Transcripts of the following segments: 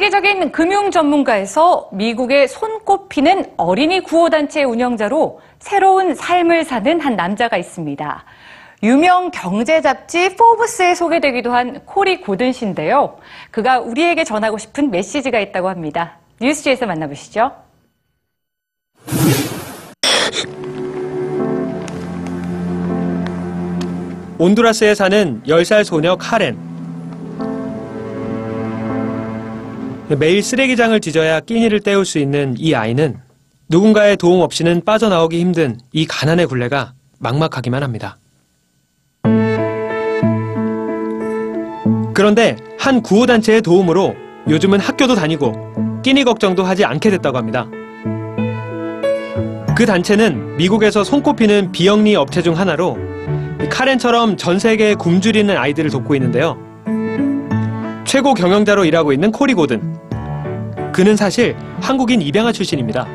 세계적인 금융 전문가에서 미국의 손꼽히는 어린이 구호단체 운영자로 새로운 삶을 사는 한 남자가 있습니다. 유명 경제 잡지 포브스에 소개되기도 한 코리 고든 씨인데요. 그가 우리에게 전하고 싶은 메시지가 있다고 합니다. 뉴스지에서 만나보시죠. 온두라스에 사는 10살 소녀 카렌. 매일 쓰레기장을 뒤져야 끼니를 때울 수 있는 이 아이는 누군가의 도움 없이는 빠져나오기 힘든 이 가난의 굴레가 막막하기만 합니다. 그런데 한 구호단체의 도움으로 요즘은 학교도 다니고 끼니 걱정도 하지 않게 됐다고 합니다. 그 단체는 미국에서 손꼽히는 비영리 업체 중 하나로 카렌처럼 전 세계에 굶주리는 아이들을 돕고 있는데요. 최고 경영자로 일하고 있는 코리 고든. 그는 사실 한국인 입양아 출신입니다.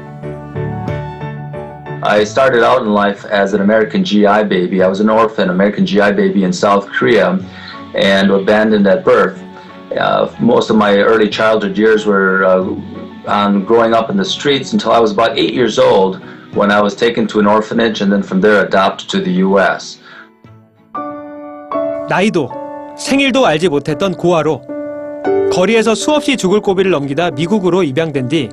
I started out in life as an American GI baby. I was an orphan, American GI baby in South Korea, and abandoned at birth. Uh, most of my early childhood years were uh, on growing up in the streets until I was about eight years old when I was taken to an orphanage and then from there adopted to the U.S. 나이도 생일도 알지 못했던 고아로 거리에서 수없이 죽을 고비를 넘기다 미국으로 입양된 뒤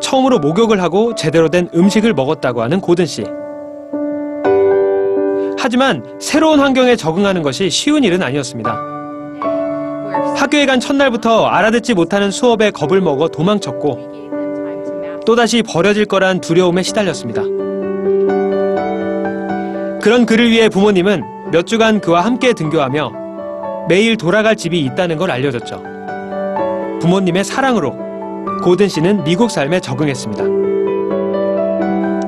처음으로 목욕을 하고 제대로 된 음식을 먹었다고 하는 고든 씨. 하지만 새로운 환경에 적응하는 것이 쉬운 일은 아니었습니다. 학교에 간 첫날부터 알아듣지 못하는 수업에 겁을 먹어 도망쳤고 또다시 버려질 거란 두려움에 시달렸습니다. 그런 그를 위해 부모님은 몇 주간 그와 함께 등교하며 매일 돌아갈 집이 있다는 걸 알려줬죠. 부모님의 사랑으로 고든 씨는 미국 삶에 적응했습니다.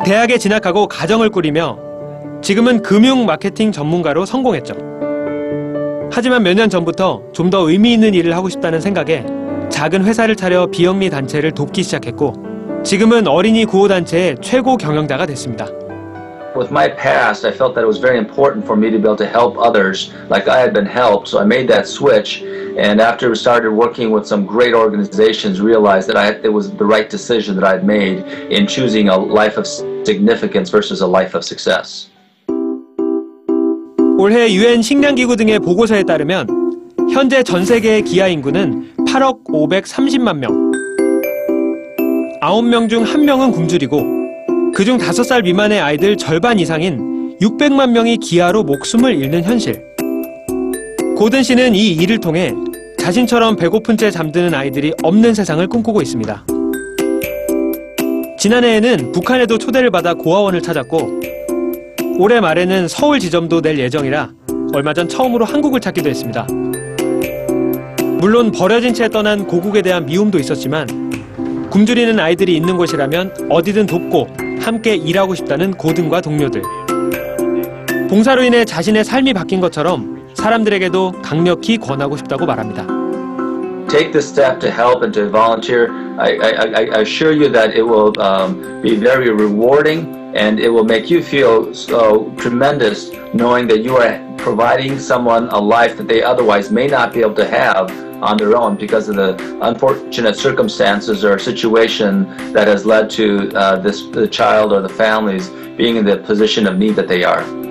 대학에 진학하고 가정을 꾸리며 지금은 금융 마케팅 전문가로 성공했죠. 하지만 몇 년 전부터 좀 더 의미 있는 일을 하고 싶다는 생각에 작은 회사를 차려 비영리 단체를 돕기 시작했고 지금은 어린이 구호 단체의 최고 경영자가 됐습니다. With my past, I felt that it was very important for me to be able to help others like I had been helped, so I made that switch. And after we started working with some great organizations, realized that I, it was the right decision that I had made in choosing a life of significance versus a life of success. 올해 유엔 식량기구 등의 보고서에 따르면 현재 전 세계의 기아 인구는 8억 530만 명. 9명 중 1명은 굶주리고 그중 5살 미만의 아이들 절반 이상인 600만 명이 기아로 목숨을 잃는 현실. 고든 씨는 이 일을 통해 자신처럼 배고픈 채 잠드는 아이들이 없는 세상을 꿈꾸고 있습니다. 지난해에는 북한에도 초대를 받아 고아원을 찾았고 올해 말에는 서울 지점도 낼 예정이라 얼마 전 처음으로 한국을 찾기도 했습니다. 물론 버려진 채 떠난 고국에 대한 미움도 있었지만 굶주리는 아이들이 있는 곳이라면 어디든 돕고 함께 일하고 싶다는 고든과 동료들. 봉사로 인해 자신의 삶이 바뀐 것처럼 사람들에게도 강력히 권하고 싶다고 말합니다. take this step to help and to volunteer, I, I- I assure you that it will um, be very rewarding and it will make you feel so tremendous knowing that you are providing someone a life that they otherwise may not be able to have on their own because of the unfortunate circumstances or situation that has led to uh, this the child or the families being in the position of need that they are.